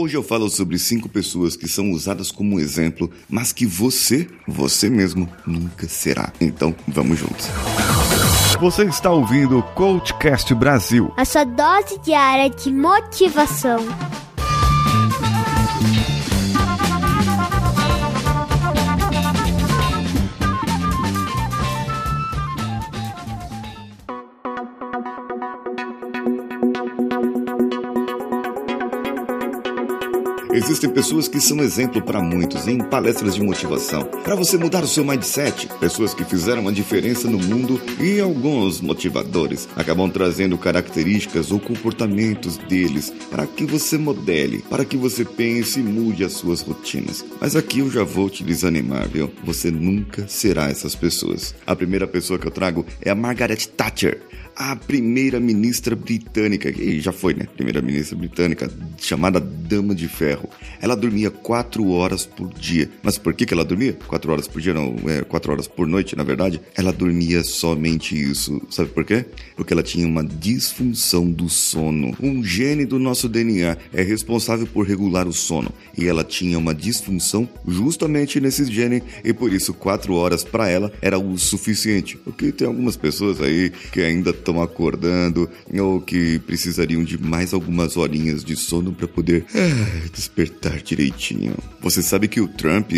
Hoje eu falo sobre cinco pessoas que são usadas como exemplo, mas que você, você mesmo, nunca será. Então, vamos juntos. Você está ouvindo o Coachcast Brasil. A sua dose diária de motivação. Existem pessoas que são exemplo para muitos em palestras de motivação. Para você mudar o seu mindset, pessoas que fizeram uma diferença no mundo e alguns motivadores acabam trazendo características ou comportamentos deles para que você modele, para que você pense e mude as suas rotinas. Mas aqui eu já vou te desanimar, viu? Você nunca será essas pessoas. A primeira pessoa que eu trago é a Margaret Thatcher a primeira-ministra britânica, e já foi, né? Primeira-ministra britânica, chamada Dama de Ferro. Ela dormia quatro horas por dia. Mas por que, que ela dormia? Quatro horas por dia, não, é, quatro horas por noite, na verdade. Ela dormia somente isso. Sabe por quê? Porque ela tinha uma disfunção do sono. Um gene do nosso DNA é responsável por regular o sono. E ela tinha uma disfunção justamente nesse gene, e por isso quatro horas para ela era o suficiente. Porque tem algumas pessoas aí que ainda estão acordando ou que precisariam de mais algumas horinhas de sono para poder ah, despertar direitinho. Você sabe que o Trump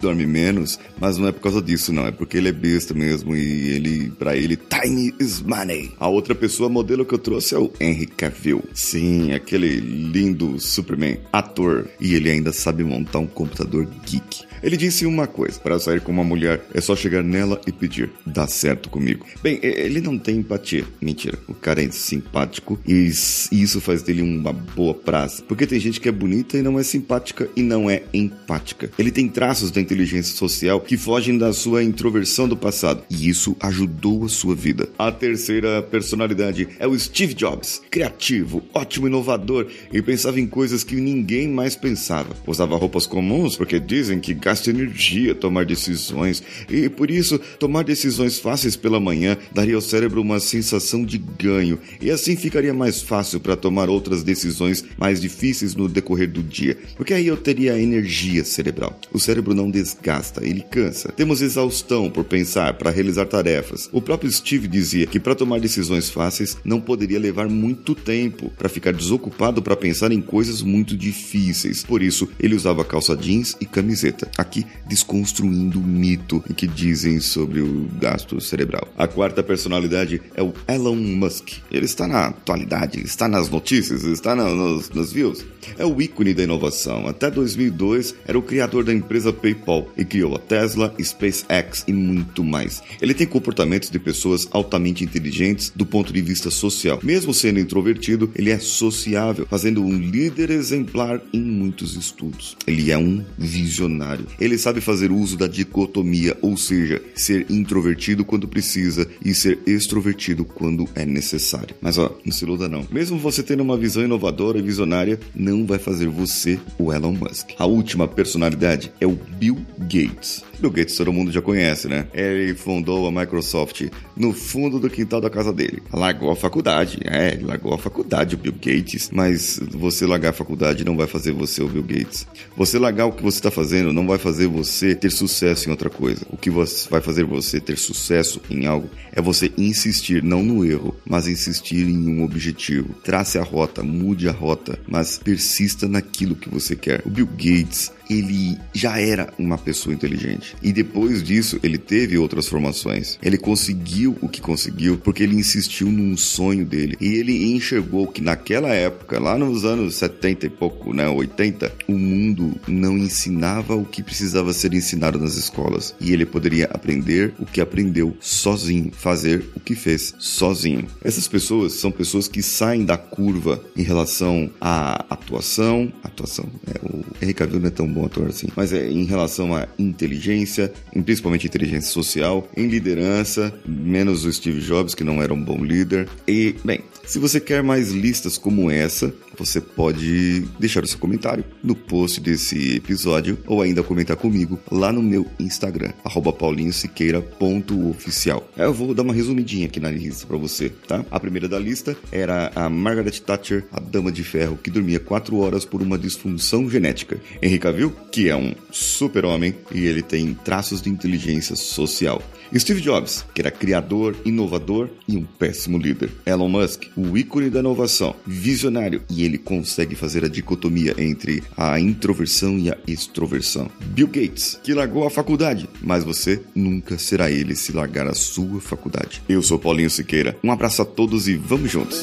dorme menos, mas não é por causa disso, não. É porque ele é besta mesmo e ele, para ele, time is money. A outra pessoa modelo que eu trouxe é o Henry Cavill. Sim, aquele lindo Superman, ator. E ele ainda sabe montar um computador geek. Ele disse uma coisa: para sair com uma mulher é só chegar nela e pedir, dá certo comigo. Bem, ele não tem empatia. Mentira, o cara é simpático e isso faz dele uma boa praça. Porque tem gente que é bonita e não é simpática e não é empática. Ele tem traços da inteligência social que fogem da sua introversão do passado e isso ajudou a sua vida. A terceira personalidade é o Steve Jobs, criativo, ótimo inovador e pensava em coisas que ninguém mais pensava. Usava roupas comuns porque dizem que gasta energia tomar decisões e por isso tomar decisões fáceis pela manhã daria ao cérebro uma sensação de ganho e assim ficaria mais fácil para tomar outras decisões mais difíceis no decorrer do dia, porque aí eu teria energia cerebral. O cérebro não desgasta, ele cansa. Temos exaustão por pensar para realizar tarefas. O próprio Steve dizia que para tomar decisões fáceis não poderia levar muito tempo para ficar desocupado para pensar em coisas muito difíceis. Por isso, ele usava calça jeans e camiseta aqui desconstruindo o mito que dizem sobre o gasto cerebral. A quarta personalidade é o Elon Musk. Ele está na atualidade, está nas notícias, está na, nos, nas views. É o ícone da inovação. Até 2002 era o criador da empresa PayPal e criou a Tesla, SpaceX e muito mais. Ele tem comportamentos de pessoas altamente inteligentes do ponto de vista social. Mesmo sendo introvertido, ele é sociável, fazendo um líder exemplar em muitos estudos. Ele é um visionário. Ele sabe fazer uso da dicotomia, ou seja, ser introvertido quando precisa e ser extrovertido quando é necessário. Mas ó, não se iluda não. Mesmo você tendo uma visão inovadora e visionária, não vai fazer você o Elon Musk. A última personalidade é o Bill Gates. Bill Gates todo mundo já conhece, né? Ele fundou a Microsoft no fundo do quintal da casa dele. Largou a faculdade, é, ele largou a faculdade, o Bill Gates. Mas você largar a faculdade não vai fazer você o Bill Gates. Você largar o que você está fazendo não vai fazer você ter sucesso em outra coisa. O que vai fazer você ter sucesso em algo é você insistir não no erro, mas insistir em um objetivo. Trace a rota, mude a rota, mas persista naquilo que você quer. O Bill Gates ele já era uma pessoa inteligente. E depois disso, ele teve outras formações. Ele conseguiu o que conseguiu porque ele insistiu num sonho dele. E ele enxergou que naquela época, lá nos anos 70 e pouco, né, 80, o mundo não ensinava o que precisava ser ensinado nas escolas. E ele poderia aprender o que aprendeu sozinho, fazer o que fez sozinho. Essas pessoas são pessoas que saem da curva em relação à atuação. Atuação, é, o Henry Cavill não é tão bom ator assim. Mas é em relação à inteligência, principalmente inteligência social, em liderança, menos o Steve Jobs, que não era um bom líder. E, bem, se você quer mais listas como essa, você pode deixar o seu comentário no post desse episódio ou ainda comentar comigo lá no meu Instagram, paulinhosiqueira.oficial. Eu vou dar uma resumidinha aqui na lista para você, tá? A primeira da lista era a Margaret Thatcher, a dama de ferro que dormia 4 horas por uma disfunção genética. Henry Cavill, que é um super-homem e ele tem traços de inteligência social. Steve Jobs, que era criador, inovador e um péssimo líder. Elon Musk, o ícone da inovação, visionário e ele consegue fazer a dicotomia entre a introversão e a extroversão. Bill Gates, que largou a faculdade, mas você nunca será ele se largar a sua faculdade. Eu sou Paulinho Siqueira. Um abraço a todos e vamos juntos.